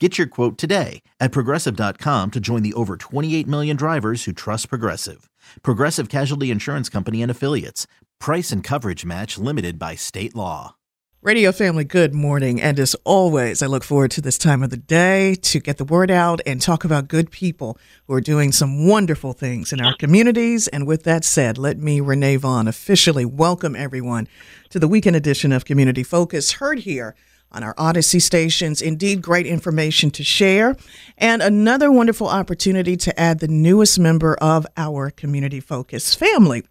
Get your quote today at progressive.com to join the over 28 million drivers who trust Progressive. Progressive Casualty Insurance Company and Affiliates. Price and coverage match limited by state law. Radio family, good morning. And as always, I look forward to this time of the day to get the word out and talk about good people who are doing some wonderful things in our communities. And with that said, let me, Renee Vaughn, officially welcome everyone to the weekend edition of Community Focus, heard here on our Odyssey stations. Indeed, great information to share, and another wonderful opportunity to add the newest member of our Community Focus family.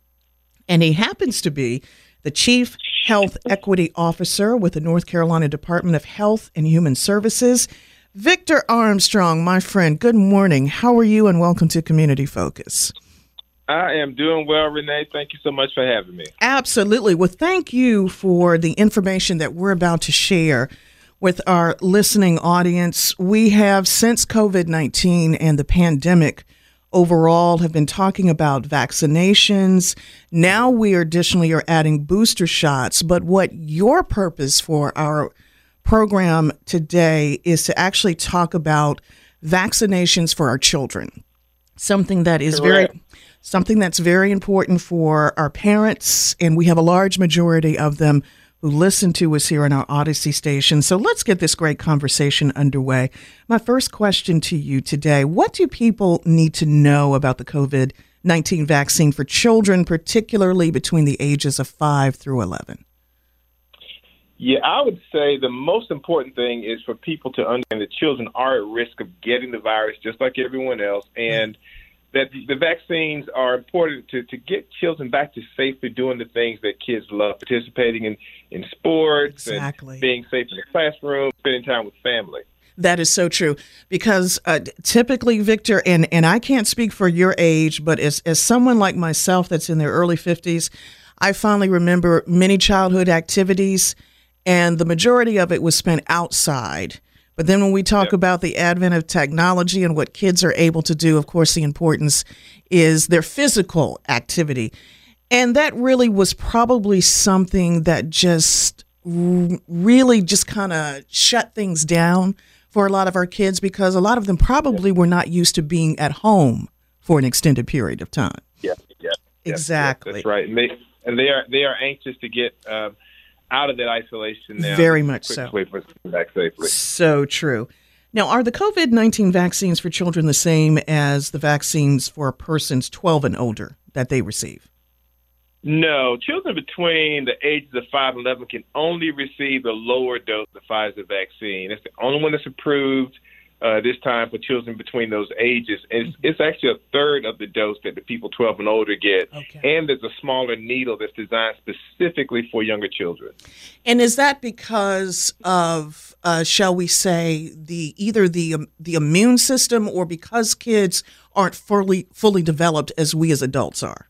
And he happens to be the Chief Health Equity Officer with the North Carolina Department of Health and Human Services. Victor Armstrong, my friend, good morning. How are you, and welcome to Community Focus. I am doing well, Renee. Thank you so much for having me. Absolutely. Well, thank you for the information that we're about to share with our listening audience. We have, since COVID 19 and the pandemic overall, have been talking about vaccinations. Now we are additionally are adding booster shots. But what your purpose for our program today is to actually talk about vaccinations for our children. Something that is Correct. very something that's very important for our parents, and we have a large majority of them who listen to us here on our Odyssey station. So let's get this great conversation underway. My first question to you today What do people need to know about the COVID 19 vaccine for children, particularly between the ages of 5 through 11? Yeah, I would say the most important thing is for people to understand that children are at risk of getting the virus just like everyone else. And mm-hmm that the vaccines are important to, to get children back to safely doing the things that kids love, participating in, in sports exactly. and being safe in the classroom, spending time with family. That is so true because uh, typically, Victor, and, and I can't speak for your age, but as, as someone like myself that's in their early 50s, I finally remember many childhood activities, and the majority of it was spent outside. But then when we talk yep. about the advent of technology and what kids are able to do, of course, the importance is their physical activity. And that really was probably something that just really just kind of shut things down for a lot of our kids because a lot of them probably yep. were not used to being at home for an extended period of time. Yeah, yeah, exactly. that's right. And they and they are they are anxious to get um, out of that isolation now. Very much so. So true. Now, are the COVID 19 vaccines for children the same as the vaccines for persons 12 and older that they receive? No, children between the ages of 5 and 11 can only receive the lower dose of the Pfizer vaccine. It's the only one that's approved uh, this time for children between those ages. It's, mm-hmm. it's actually a third of the dose that the people 12 and older get. Okay. And there's a smaller needle that's designed specifically for younger children. And is that because of, uh, shall we say, the either the um, the immune system or because kids aren't fully fully developed as we as adults are?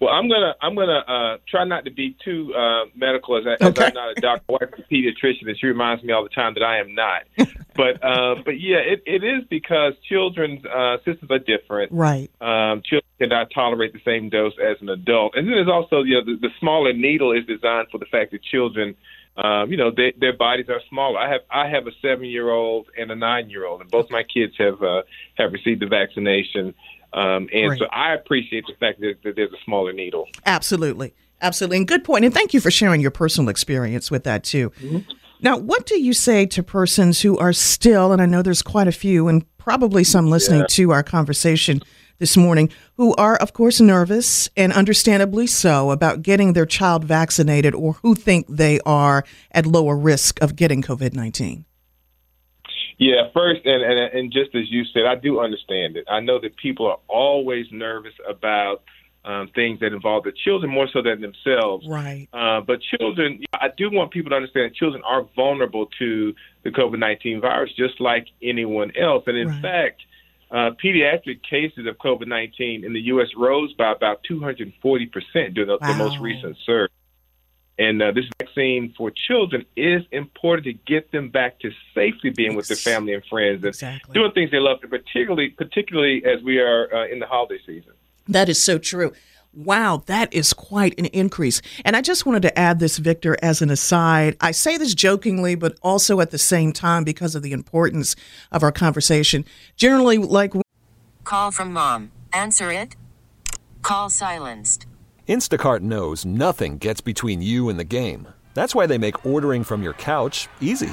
Well, I'm gonna I'm gonna uh, try not to be too uh, medical as, I, okay. as I'm not a doctor or a pediatrician, and she reminds me all the time that I am not. but uh, but yeah, it, it is because children's uh, systems are different. Right. Um, children cannot tolerate the same dose as an adult, and then there's also you know the, the smaller needle is designed for the fact that children. Um, you know, they, their bodies are smaller. I have I have a seven year old and a nine year old, and both my kids have uh, have received the vaccination. Um, and Great. so I appreciate the fact that, that there's a smaller needle. Absolutely. Absolutely. And good point. And thank you for sharing your personal experience with that too. Mm-hmm. Now, what do you say to persons who are still, and I know there's quite a few, and probably some listening yeah. to our conversation this morning, who are, of course, nervous and understandably so about getting their child vaccinated or who think they are at lower risk of getting COVID 19? Yeah, first, and, and and just as you said, I do understand it. I know that people are always nervous about um, things that involve the children more so than themselves. Right. Uh, but children, I do want people to understand that children are vulnerable to the COVID 19 virus just like anyone else. And in right. fact, uh, pediatric cases of COVID 19 in the U.S. rose by about 240% during the, wow. the most recent surge. And uh, this vaccine for children is important to get them back to safely being with their family and friends and exactly. doing things they love, particularly particularly as we are uh, in the holiday season. That is so true. Wow, that is quite an increase. And I just wanted to add this, Victor, as an aside. I say this jokingly, but also at the same time because of the importance of our conversation. Generally, like. Call from mom. Answer it. Call silenced. Instacart knows nothing gets between you and the game. That's why they make ordering from your couch easy.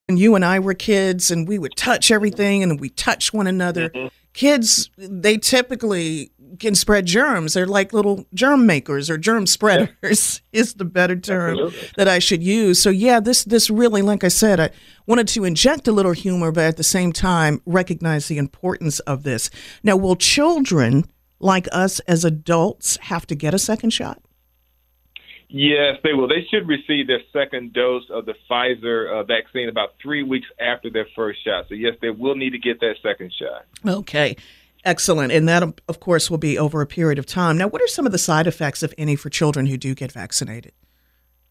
And you and I were kids, and we would touch everything and we touch one another. Mm-hmm. Kids, they typically can spread germs. They're like little germ makers or germ spreaders yeah. is the better term Absolutely. that I should use. So yeah, this this really, like I said, I wanted to inject a little humor, but at the same time recognize the importance of this. Now, will children like us as adults have to get a second shot? Yes, they will. They should receive their second dose of the Pfizer uh, vaccine about three weeks after their first shot. So, yes, they will need to get that second shot. Okay. Excellent. And that, of course, will be over a period of time. Now, what are some of the side effects, if any, for children who do get vaccinated?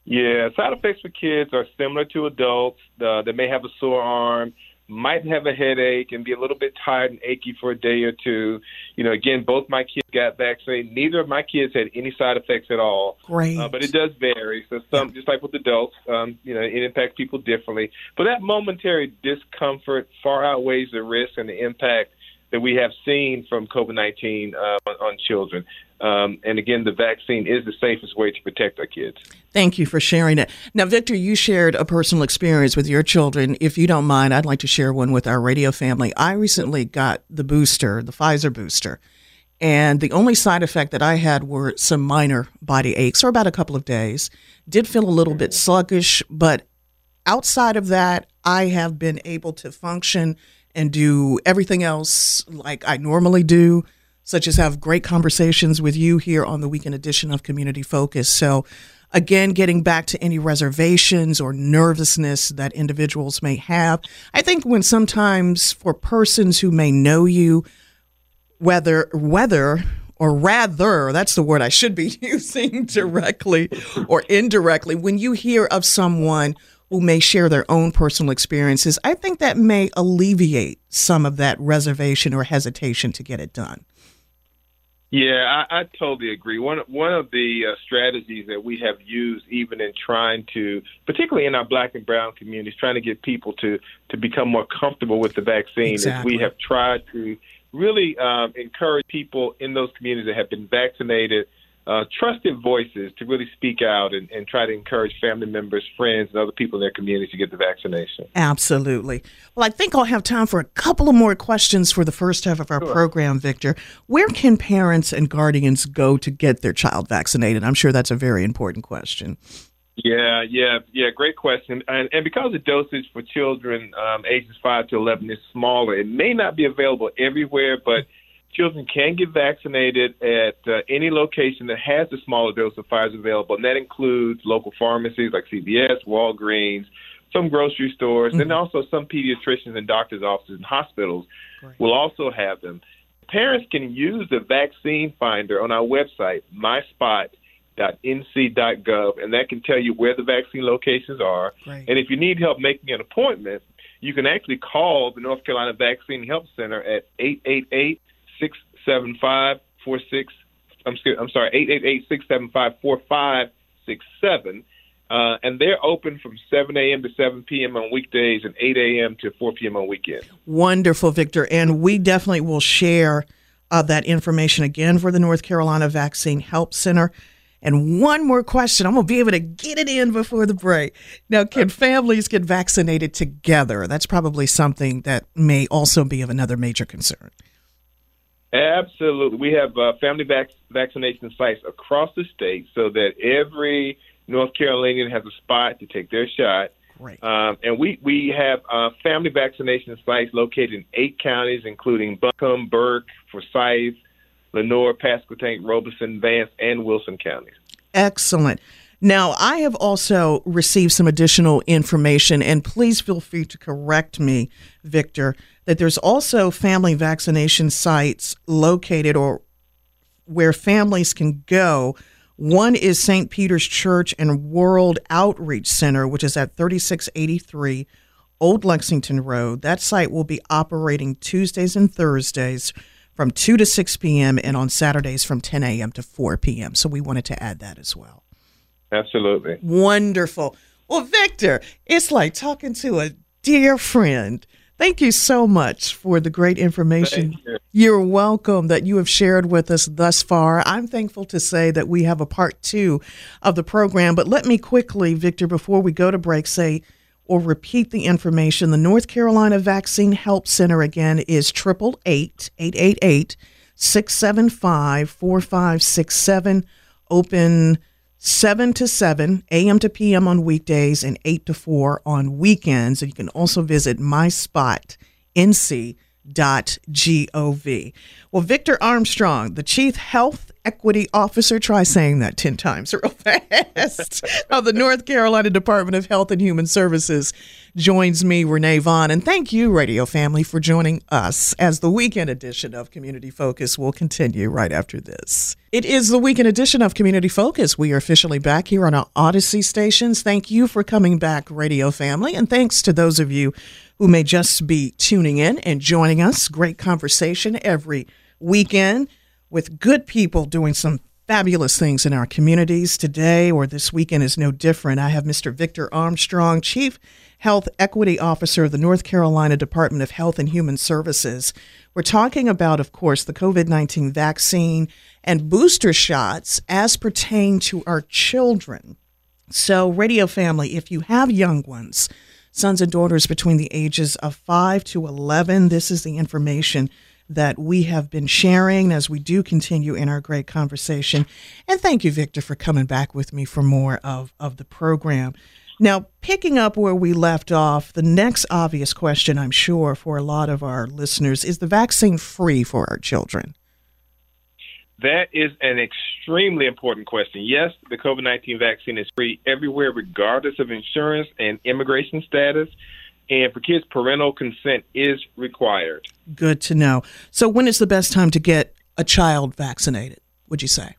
Yeah, side effects for kids are similar to adults. Uh, they may have a sore arm, might have a headache, and be a little bit tired and achy for a day or two. You know, again, both my kids got vaccinated. Neither of my kids had any side effects at all. Great. Uh, but it does vary. So some, yeah. just like with adults, um, you know, it impacts people differently. But that momentary discomfort far outweighs the risk and the impact that we have seen from COVID 19 uh, on, on, children. Um, and again, the vaccine is the safest way to protect our kids. Thank you for sharing it. Now, Victor, you shared a personal experience with your children. If you don't mind, I'd like to share one with our radio family. I recently got the booster, the Pfizer booster. And the only side effect that I had were some minor body aches for about a couple of days. Did feel a little bit sluggish, but outside of that, I have been able to function and do everything else like I normally do, such as have great conversations with you here on the weekend edition of Community Focus. So, again, getting back to any reservations or nervousness that individuals may have, I think when sometimes for persons who may know you, whether whether or rather that's the word I should be using directly or indirectly when you hear of someone who may share their own personal experiences I think that may alleviate some of that reservation or hesitation to get it done yeah, I, I totally agree. One one of the uh, strategies that we have used, even in trying to, particularly in our Black and Brown communities, trying to get people to to become more comfortable with the vaccine, exactly. is we have tried to really um, encourage people in those communities that have been vaccinated, uh, trusted voices to really speak out and, and, try to encourage family members, friends, and other people in their community to get the vaccination. Absolutely. Well, I think I'll have time for a couple of more questions for the first half of our sure. program, Victor. Where can parents and guardians go to get their child vaccinated? I'm sure that's a very important question. Yeah, yeah, yeah. Great question. And, and because the dosage for children um, ages five to eleven is smaller, it may not be available everywhere, but children can get vaccinated at uh, any location that has a smaller dose of Pfizer available, and that includes local pharmacies like CVS, Walgreens, some grocery stores, mm-hmm. and also some pediatricians and doctors' offices and hospitals right. will also have them. Parents can use the vaccine finder on our website, myspot.nc.gov, and that can tell you where the vaccine locations are. Great. And if you need help making an appointment, you can actually call the North Carolina Vaccine Help Center at 888 675 46. I'm sorry, 888 675 4567. Uh, and they're open from 7 a.m. to 7 p.m. on weekdays and 8 a.m. to 4 p.m. on weekends. Wonderful, Victor. And we definitely will share uh, that information again for the North Carolina Vaccine Help Center. And one more question. I'm going to be able to get it in before the break. Now, can families get vaccinated together? That's probably something that may also be of another major concern. Absolutely. We have uh, family vac- vaccination sites across the state so that every North Carolinian has a spot to take their shot. Great. Um, and we, we have uh, family vaccination sites located in eight counties, including Buncombe, Burke, Forsyth, Lenoir, Pasquotank, Robeson, Vance, and Wilson counties. Excellent. Now, I have also received some additional information, and please feel free to correct me, Victor, that there's also family vaccination sites located or where families can go. One is St. Peter's Church and World Outreach Center, which is at 3683 Old Lexington Road. That site will be operating Tuesdays and Thursdays from 2 to 6 p.m. and on Saturdays from 10 a.m. to 4 p.m. So we wanted to add that as well. Absolutely. Wonderful. Well, Victor, it's like talking to a dear friend. Thank you so much for the great information. You. You're welcome that you have shared with us thus far. I'm thankful to say that we have a part two of the program. But let me quickly, Victor, before we go to break, say or repeat the information, the North Carolina Vaccine Help Center again is 888 888 675 4567. Open 7 to 7, a.m. to p.m. on weekdays, and 8 to 4 on weekends. And you can also visit myspotnc.gov. Well, Victor Armstrong, the Chief Health Equity Officer, try saying that 10 times real fast, of the North Carolina Department of Health and Human Services, joins me, Renee Vaughn. And thank you, radio family, for joining us as the weekend edition of Community Focus will continue right after this. It is the weekend edition of Community Focus. We are officially back here on our Odyssey stations. Thank you for coming back, radio family. And thanks to those of you who may just be tuning in and joining us. Great conversation every weekend with good people doing some fabulous things in our communities. Today or this weekend is no different. I have Mr. Victor Armstrong, Chief Health Equity Officer of the North Carolina Department of Health and Human Services. We're talking about, of course, the COVID 19 vaccine and booster shots as pertain to our children. So, radio family, if you have young ones, sons and daughters between the ages of 5 to 11, this is the information that we have been sharing as we do continue in our great conversation. And thank you, Victor, for coming back with me for more of, of the program. Now, picking up where we left off, the next obvious question, I'm sure, for a lot of our listeners is the vaccine free for our children? That is an extremely important question. Yes, the COVID 19 vaccine is free everywhere, regardless of insurance and immigration status. And for kids, parental consent is required. Good to know. So, when is the best time to get a child vaccinated, would you say?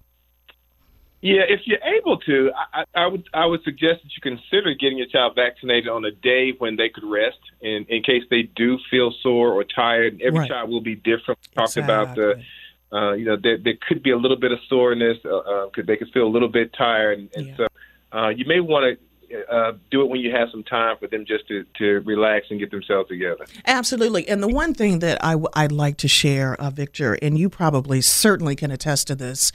Yeah, if you're able to, I, I would I would suggest that you consider getting your child vaccinated on a day when they could rest, in in case they do feel sore or tired. Every right. child will be different. Talk exactly. about the uh, you know, there, there could be a little bit of soreness. Uh, uh, they could feel a little bit tired, and, and yeah. so uh, you may want to uh, do it when you have some time for them just to, to relax and get themselves together. Absolutely. And the one thing that I, I'd like to share, uh, Victor, and you probably certainly can attest to this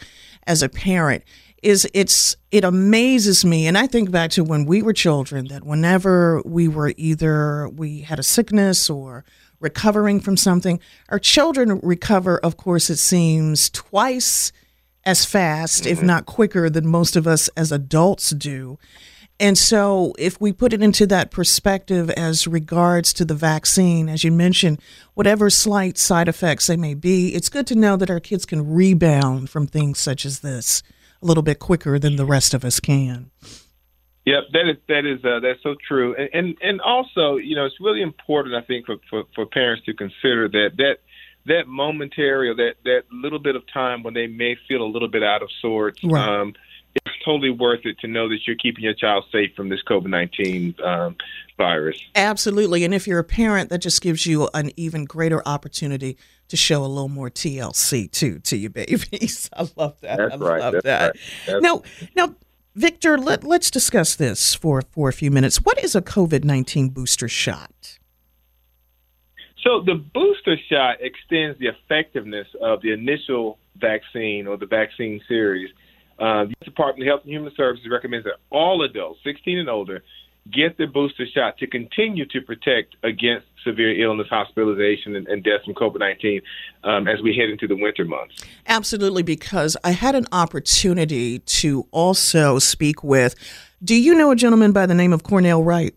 as a parent, is it's it amazes me and i think back to when we were children that whenever we were either we had a sickness or recovering from something. Our children recover, of course, it seems twice as fast, mm-hmm. if not quicker, than most of us as adults do. And so, if we put it into that perspective as regards to the vaccine, as you mentioned, whatever slight side effects they may be, it's good to know that our kids can rebound from things such as this a little bit quicker than the rest of us can. Yep, that is that is uh, that's so true, and, and and also you know it's really important I think for, for for parents to consider that that that momentary or that that little bit of time when they may feel a little bit out of sorts. Right. Um, it's totally worth it to know that you're keeping your child safe from this COVID 19 um, virus. Absolutely. And if you're a parent, that just gives you an even greater opportunity to show a little more TLC too to your babies. I love that. That's I right. love That's that. Right. Now, now, Victor, let, let's discuss this for, for a few minutes. What is a COVID 19 booster shot? So, the booster shot extends the effectiveness of the initial vaccine or the vaccine series. Uh, the Department of Health and Human Services recommends that all adults 16 and older get the booster shot to continue to protect against severe illness, hospitalization, and, and death from COVID 19 um, as we head into the winter months. Absolutely, because I had an opportunity to also speak with. Do you know a gentleman by the name of Cornell Wright?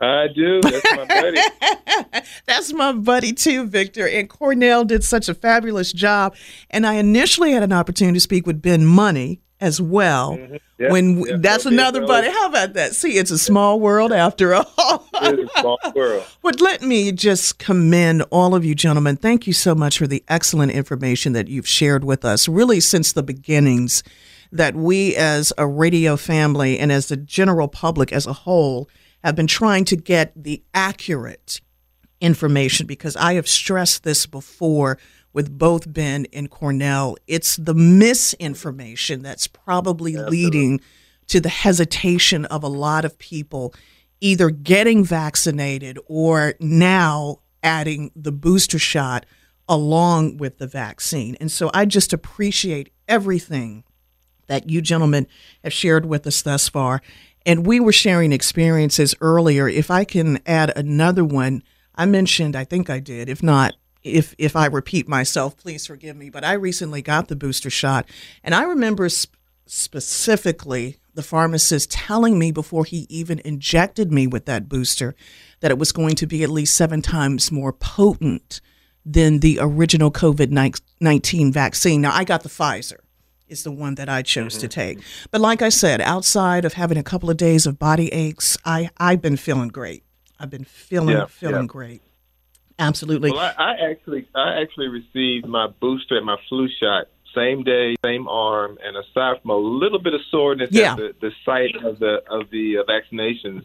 I do. That's my buddy. That's my buddy too, Victor. And Cornell did such a fabulous job. And I initially had an opportunity to speak with Ben Money as well. Mm-hmm. Yep. When yep. that's another buddy. How about that? See, it's a small world after all. it's a small world. But let me just commend all of you gentlemen. Thank you so much for the excellent information that you've shared with us, really since the beginnings, that we as a radio family and as the general public as a whole have been trying to get the accurate information because I have stressed this before with both Ben and Cornell. It's the misinformation that's probably leading to the hesitation of a lot of people either getting vaccinated or now adding the booster shot along with the vaccine. And so I just appreciate everything that you gentlemen have shared with us thus far. And we were sharing experiences earlier. If I can add another one, I mentioned, I think I did, if not, if if I repeat myself, please forgive me. But I recently got the booster shot, and I remember sp- specifically the pharmacist telling me before he even injected me with that booster that it was going to be at least seven times more potent than the original COVID 19 vaccine. Now, I got the Pfizer, is the one that I chose mm-hmm. to take. But like I said, outside of having a couple of days of body aches, I, I've been feeling great. I've been feeling yeah, feeling yeah. great. Absolutely. Well, I, I actually I actually received my booster and my flu shot same day, same arm, and aside from a little bit of soreness yeah. at the, the site of the of the uh, vaccinations,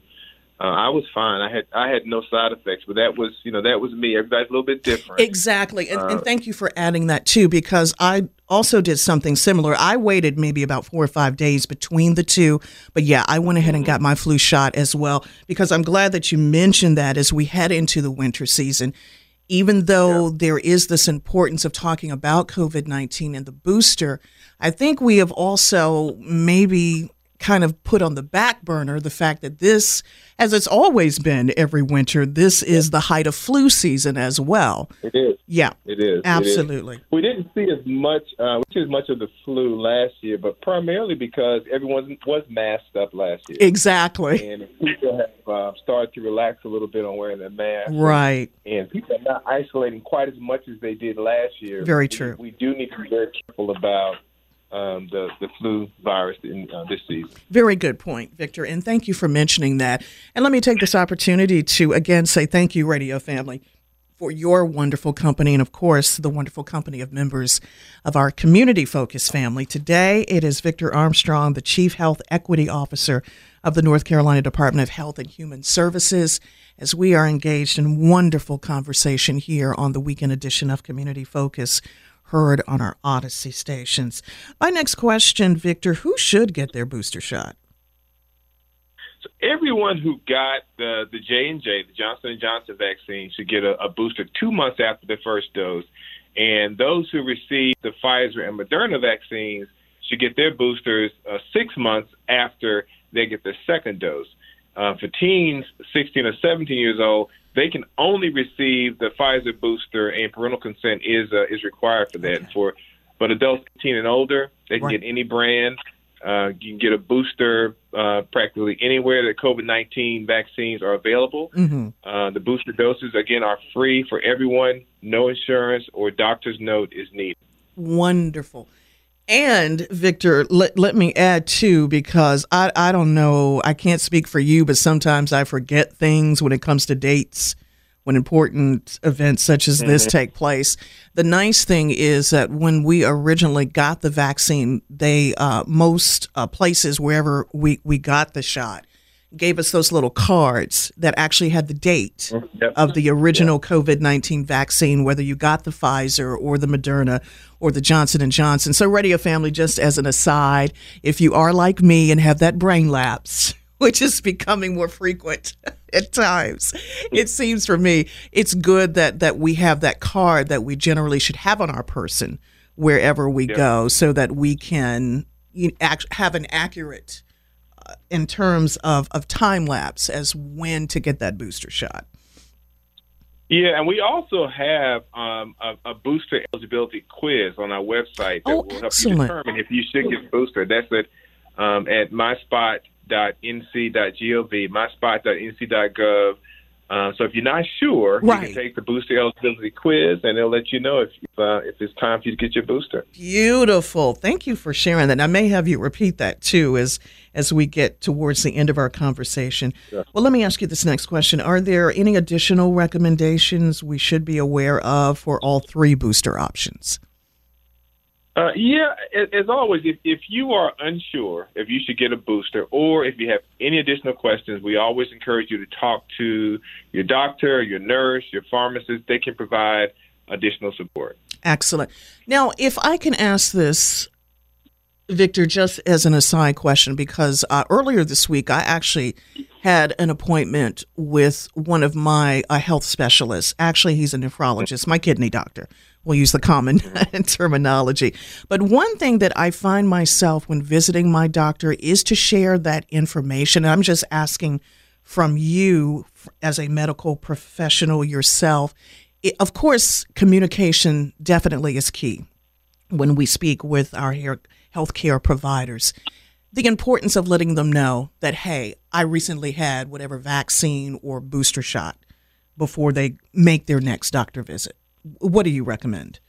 uh, I was fine. I had I had no side effects, but that was you know that was me. Everybody's a little bit different. Exactly, and, uh, and thank you for adding that too, because I also did something similar. I waited maybe about four or five days between the two, but yeah, I went ahead and mm-hmm. got my flu shot as well because I'm glad that you mentioned that as we head into the winter season. Even though yeah. there is this importance of talking about COVID 19 and the booster, I think we have also maybe kind of put on the back burner the fact that this, as it's always been every winter, this is the height of flu season as well. It is. Yeah, It is. It is. absolutely. We didn't see as much. Uh, we see as much of the flu last year, but primarily because everyone was masked up last year, Exactly. and people have uh, started to relax a little bit on wearing their mask. Right. and people are not isolating quite as much as they did last year. Very We- true. We, do need to be very careful about um, the the flu virus in uh, this season. Very good point, Victor. And thank you for mentioning that. And let me take this opportunity to again say thank you, Radio Family, for your wonderful company and, of course, the wonderful company of members of our community focused family. Today, it is Victor Armstrong, the Chief Health Equity Officer of the North Carolina Department of Health and Human Services, as we are engaged in wonderful conversation here on the weekend edition of Community Focus. Heard on our Odyssey stations. My next question, Victor, who should get their booster shot? So everyone who got the the J and J, the Johnson and Johnson vaccine, should get a, a booster two months after the first dose, and those who received the Pfizer and Moderna vaccines should get their boosters uh, six months after they get their second dose. Uh, for teens 16 or 17 years old, they can only receive the Pfizer booster, and parental consent is uh, is required for that. For but adults 18 and older, they can Right. get any brand. Uh, you can get a booster uh, practically anywhere that COVID 19 vaccines are available. Mm-hmm. Uh, the booster doses, again, are free for everyone. No insurance or doctor's note is needed. Wonderful. And Victor, let, let me add too, because I, I don't know, I can't speak for you, but sometimes I forget things when it comes to dates when important events such as this take place. The nice thing is that when we originally got the vaccine, they uh, most uh, places wherever we, we got the shot gave us those little cards that actually had the date mm-hmm. Yep. of the original COVID nineteen vaccine, whether you got the Pfizer or the Moderna or the Johnson and Johnson. So, Radio Family, just as an aside, if you are like me and have that brain lapse, which is becoming more frequent at times, it seems for me it's good that that we have that card that we generally should have on our person wherever we go, so that we can have an accurate in terms of, of time lapse as when to get that booster shot. Yeah, and we also have um, a, a booster eligibility quiz on our website that Oh, will help excellent. you determine if you should get a booster. That's at um, at myspot.nc.gov, myspot.nc.gov. Uh, so if you're not sure, you can take the booster eligibility quiz, and they'll let you know if uh, if it's time for you to get your booster. Beautiful. Thank you for sharing that. And I may have you repeat that too as as we get towards the end of our conversation. Well, let me ask you this next question. Are there any additional recommendations we should be aware of for all three booster options? Uh, yeah, as always, if, if you are unsure if you should get a booster or if you have any additional questions, we always encourage you to talk to your doctor, your nurse, your pharmacist. They can provide additional support. Excellent. Now, if I can ask this, Victor, just as an aside question, because uh, earlier this week I actually had an appointment with one of my uh, health specialists. Actually, he's a nephrologist, my kidney doctor. We'll use the common terminology. But one thing that I find myself when visiting my doctor is to share that information. And I'm just asking from you as a medical professional yourself. It, of course, communication definitely is key when we speak with our healthcare providers. The importance of letting them know that, hey, I recently had whatever vaccine or booster shot before they make their next doctor visit. What do you recommend?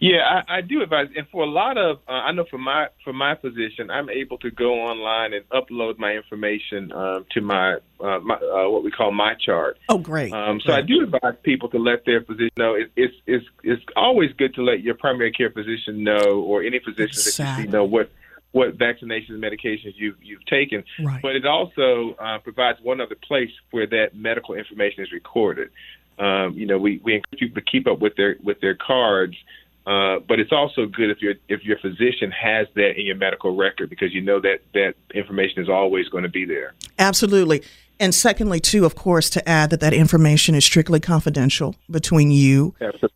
Yeah, I, I do advise, and for a lot of, uh, I know for my for my position, I'm able to go online and upload my information um, to my, uh, my uh, what we call my chart. Oh, great. Um, so I do advise people to let their physician know. It, it's it's it's always good to let your primary care physician know, or any physician that you see know what what vaccinations and medications you've you've taken. Right. But it also uh, provides one other place where that medical information is recorded. Um, you know, we, we encourage people to keep up with their with their cards. Uh, but it's also good if your if your physician has that in your medical record because you know that that information is always going to be there. Absolutely. And secondly, too, of course, to add that that information is strictly confidential between you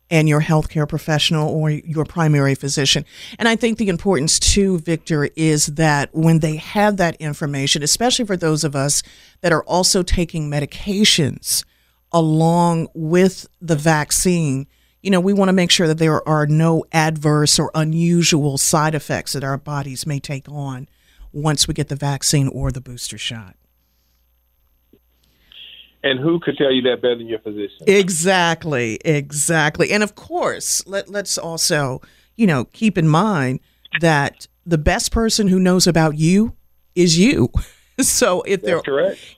and your healthcare professional or your primary physician. And I think the importance, too, Victor, is that when they have that information, especially for those of us that are also taking medications along with the vaccine, you know, we want to make sure that there are no adverse or unusual side effects that our bodies may take on once we get the vaccine or the booster shot. And who could tell you that better than your physician? Exactly, exactly. And of course, let, let's also, you know, keep in mind that the best person who knows about you is you. So if there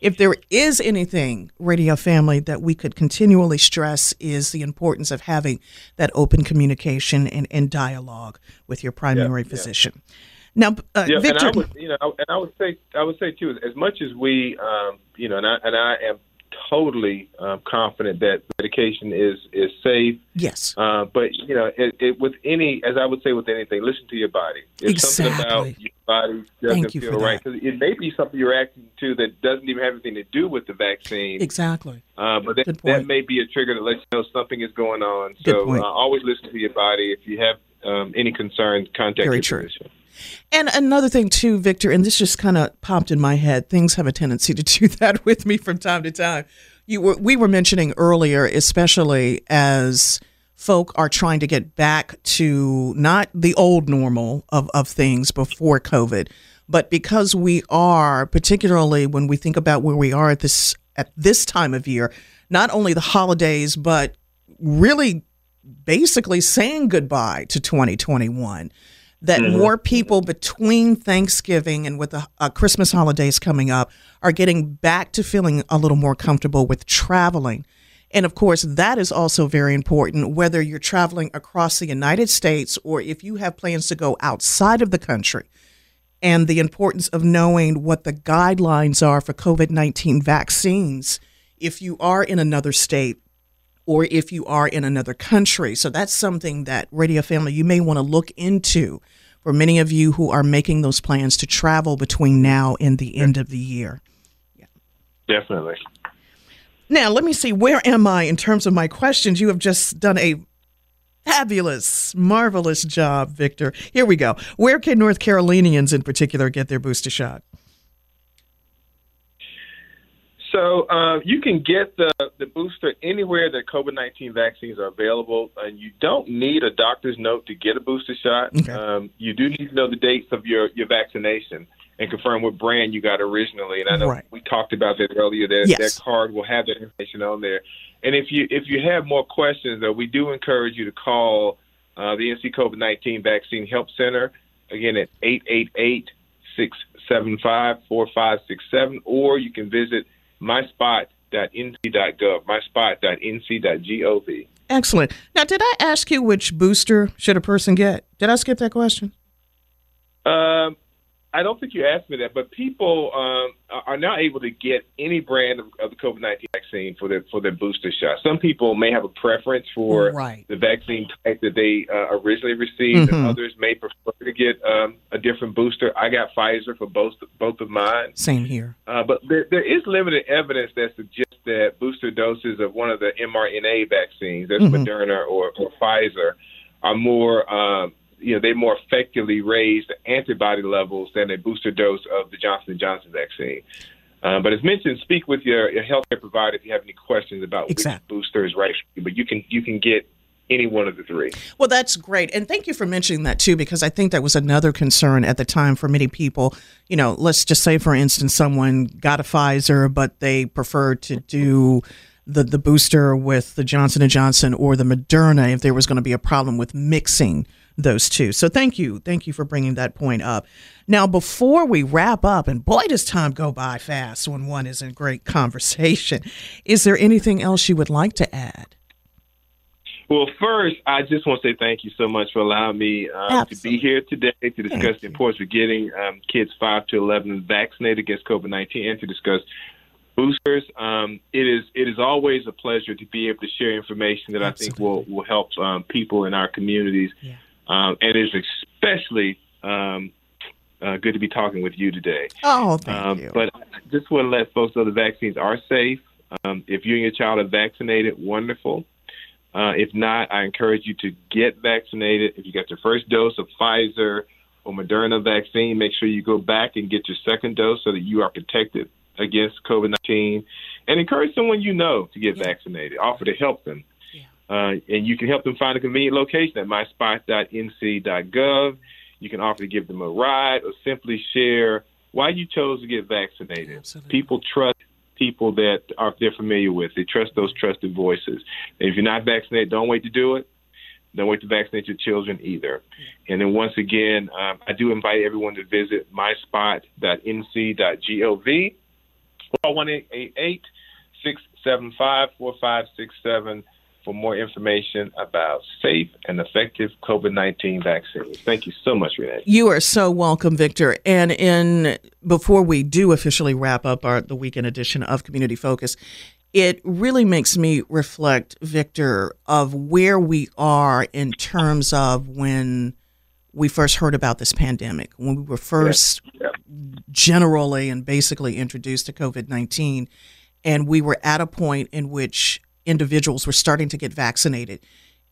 if there is anything, radio family, that we could continually stress is the importance of having that open communication and, and dialogue with your primary yeah, physician. Yeah. Now, uh, yeah, Victor, and I would, you know, and I would say, I would say too, as much as we, um, you know, and I, and I am totally um, confident that medication is is safe. Yes. Uh, but you know, it, it, with any, as I would say, with anything, listen to your body. If exactly. something about your body doesn't feel right, because it may be something you're reacting to that doesn't even have anything to do with the vaccine. Exactly. Uh, but that, that may be a trigger to let you know something is going on. Good so uh, always listen to your body. If you have um, any concerns, contact Very your true. physician. And another thing too, Victor, and this just kind of popped in my head. Things have a tendency to do that with me from time to time. You were, we were mentioning earlier, especially as folk are trying to get back to not the old normal of, of things before COVID, but because we are, particularly when we think about where we are at this at this time of year, not only the holidays, but really basically saying goodbye to 2021 that mm-hmm. more people between Thanksgiving and with the uh, Christmas holidays coming up are getting back to feeling a little more comfortable with traveling. And of course, that is also very important, whether you're traveling across the United States or if you have plans to go outside of the country. And the importance of knowing what the guidelines are for COVID 19 vaccines if you are in another state or if you are in another country. So that's something that Radio Family you may want to look into for many of you who are making those plans to travel between now and the end of the year. Yeah. Definitely. Now, let me see, where am I in terms of my questions? You have just done a fabulous, marvelous job, Victor. Here we go. Where can North Carolinians in particular get their booster shot? So uh, you can get the, the booster anywhere that COVID 19 vaccines are available, and you don't need a doctor's note to get a booster shot. Okay. Um, you do need to know the dates of your, your vaccination and confirm what brand you got originally. And I know right. we talked about that earlier. That yes. that card will have that information on there. And if you if you have more questions, though, we do encourage you to call uh, the NC COVID 19 Vaccine Help Center again at 888 675 4567, or you can visit myspot.nc.gov, myspot.nc.gov. Excellent. Now, did I ask you which booster should a person get? Did I skip that question? Um, I don't think you asked me that, but people um, are now able to get any brand of, of the COVID nineteen vaccine for their for their booster shot. Some people may have a preference for right. the vaccine type that they uh, originally received, mm-hmm. and others may prefer to get um, a different booster. I got Pfizer for both both of mine. Same here. Uh, but there, there is limited evidence that suggests that booster doses of one of the mRNA vaccines, that's mm-hmm. Moderna or, or Pfizer, are more um, you know, they more effectively raise the antibody levels than a booster dose of the Johnson Johnson vaccine. Uh, but as mentioned, speak with your, your healthcare provider if you have any questions about exactly. which booster is right for you. But you can you can get any one of the three. Well, that's great. And thank you for mentioning that too, because I think that was another concern at the time for many people. You know, let's just say, for instance, someone got a Pfizer, but they preferred to do the, the booster with the Johnson & Johnson or the Moderna if there was going to be a problem with mixing those two. So thank you. Thank you for bringing that point up. Now, before we wrap up, and boy, does time go by fast when one is in great conversation, is there anything else you would like to add? Well, first, I just want to say thank you so much for allowing me um, to be here today to discuss thank the importance of getting um, kids 5 to 11 vaccinated against COVID 19 and to discuss boosters. Um, it is it is always a pleasure to be able to share information that Absolutely. I think will will help um, people in our communities. Yeah. Um, and it's especially um, Uh, good to be talking with you today. Oh, thank Um, you. But I just want to let folks know the vaccines are safe. Um, if you and your child are vaccinated, wonderful. Uh, if not, I encourage you to get vaccinated. If you got your first dose of Pfizer or Moderna vaccine, make sure you go back and get your second dose so that you are protected against COVID 19. And encourage someone you know to get vaccinated. Offer to help them. Uh, and you can help them find a convenient location at myspot.nc.gov. You can offer to give them a ride or simply share why you chose to get vaccinated. Absolutely. People trust people that are they're familiar with. They trust those trusted voices. And if you're not vaccinated, don't wait to do it. Don't wait to vaccinate your children either. And then once again, um, I do invite everyone to visit myspot.nc.gov or 1 675 4567 for more information about safe and effective COVID 19 vaccines. Thank you so much, Renee. You are so welcome, Victor. And in before we do officially wrap up our the weekend edition of Community Focus, it really makes me reflect, Victor, of where we are in terms of when we first heard about this pandemic, when we were first generally and basically introduced to COVID 19. And we were at a point in which individuals were starting to get vaccinated.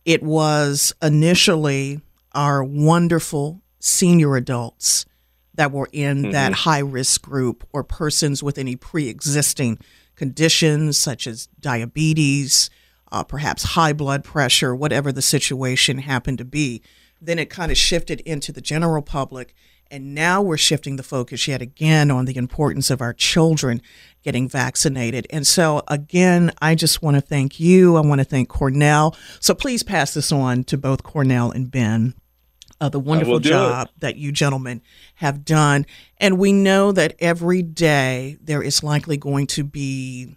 It was initially our wonderful senior adults that were in that high risk group or persons with any pre existing conditions such as diabetes, uh, perhaps high blood pressure, whatever the situation happened to be. Then it kind of shifted into the general public. And now we're shifting the focus yet again on the importance of our children getting vaccinated. And so, again, I just want to thank you. I want to thank Cornell. So please pass this on to both Cornell and Ben. Uh, the wonderful it. job that you gentlemen have done. And we know that every day there is likely going to be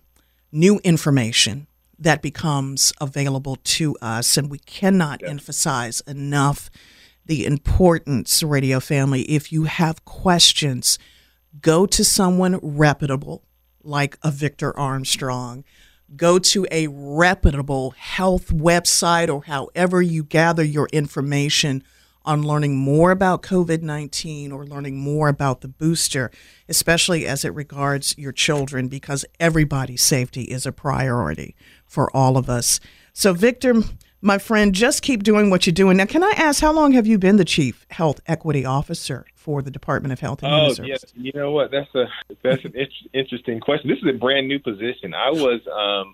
new information that becomes available to us. And we cannot emphasize enough the importance, radio family. If you have questions, go to someone reputable like a Victor Armstrong. Go to a reputable health website or however you gather your information on learning more about COVID 19 or learning more about the booster, especially as it regards your children, because everybody's safety is a priority for all of us. So, Victor, my friend, just keep doing what you're doing. Now, can I ask, how long have you been the Chief Health Equity Officer for the Department of Health and Human Oh, Services? yes. You know what? That's a that's an interesting question. This is a brand new position. I was um,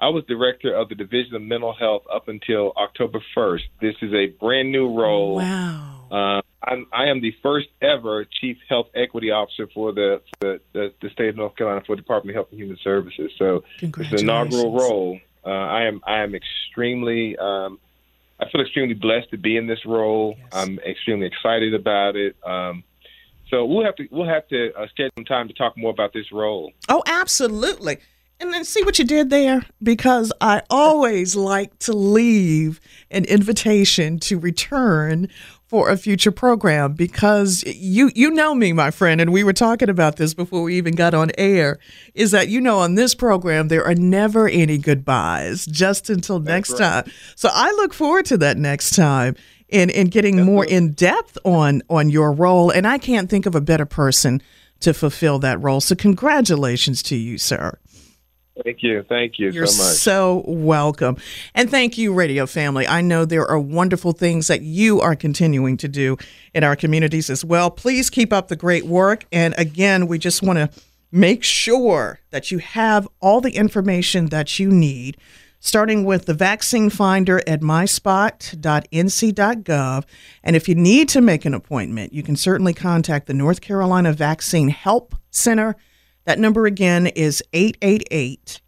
I was director of the Division of Mental Health up until October first. This is a brand new role. Wow. Uh, I'm, I am the first ever Chief Health Equity Officer for the for the, the, the state of North Carolina for the Department of Health and Human Services. So it's an inaugural role. Uh, I am I am extremely um, I feel extremely blessed to be in this role. Yes. I'm extremely excited about it. Um, so we'll have to we'll have to uh, schedule some time to talk more about this role. Oh, absolutely. And then see what you did there? Because I always like to leave an invitation to return for a future program because you you know me, my friend, and we were talking about this before we even got on air, is that you know on this program there are never any goodbyes, just until next right. time. So I look forward to that next time and, and getting more in depth on on your role. And I can't think of a better person to fulfill that role. So congratulations to you, sir. Thank you, thank you You're so much. so welcome. And thank you, radio family. I know there are wonderful things that you are continuing to do in our communities as well. Please keep up the great work. And again, we just want to make sure that you have all the information that you need, starting with the vaccine finder at myspot.nc.gov. And if you need to make an appointment, you can certainly contact the North Carolina Vaccine Help Center. That number again is 888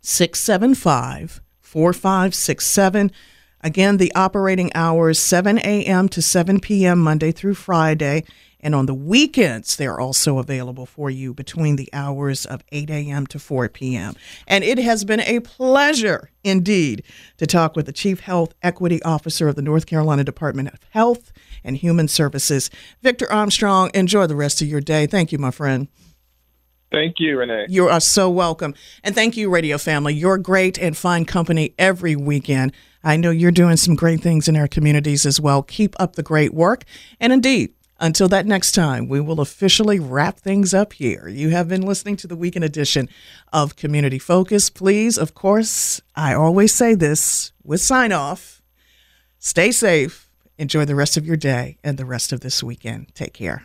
675 4567. Again, the operating hours 7 a.m. to 7 p.m. Monday through Friday. And on the weekends, they're also available for you between the hours of 8 a.m. to 4 p.m. And it has been a pleasure indeed to talk with the Chief Health Equity Officer of the North Carolina Department of Health and Human Services, Victor Armstrong. Enjoy the rest of your day. Thank you, my friend. Thank you, Renee. You are so welcome. And thank you, radio family. You're great and fine company every weekend. I know you're doing some great things in our communities as well. Keep up the great work. And indeed, Until that next time, we will officially wrap things up here. You have been listening to the weekend edition of Community Focus. Please, of course, I always say this with sign off stay safe, enjoy the rest of your day and the rest of this weekend. Take care.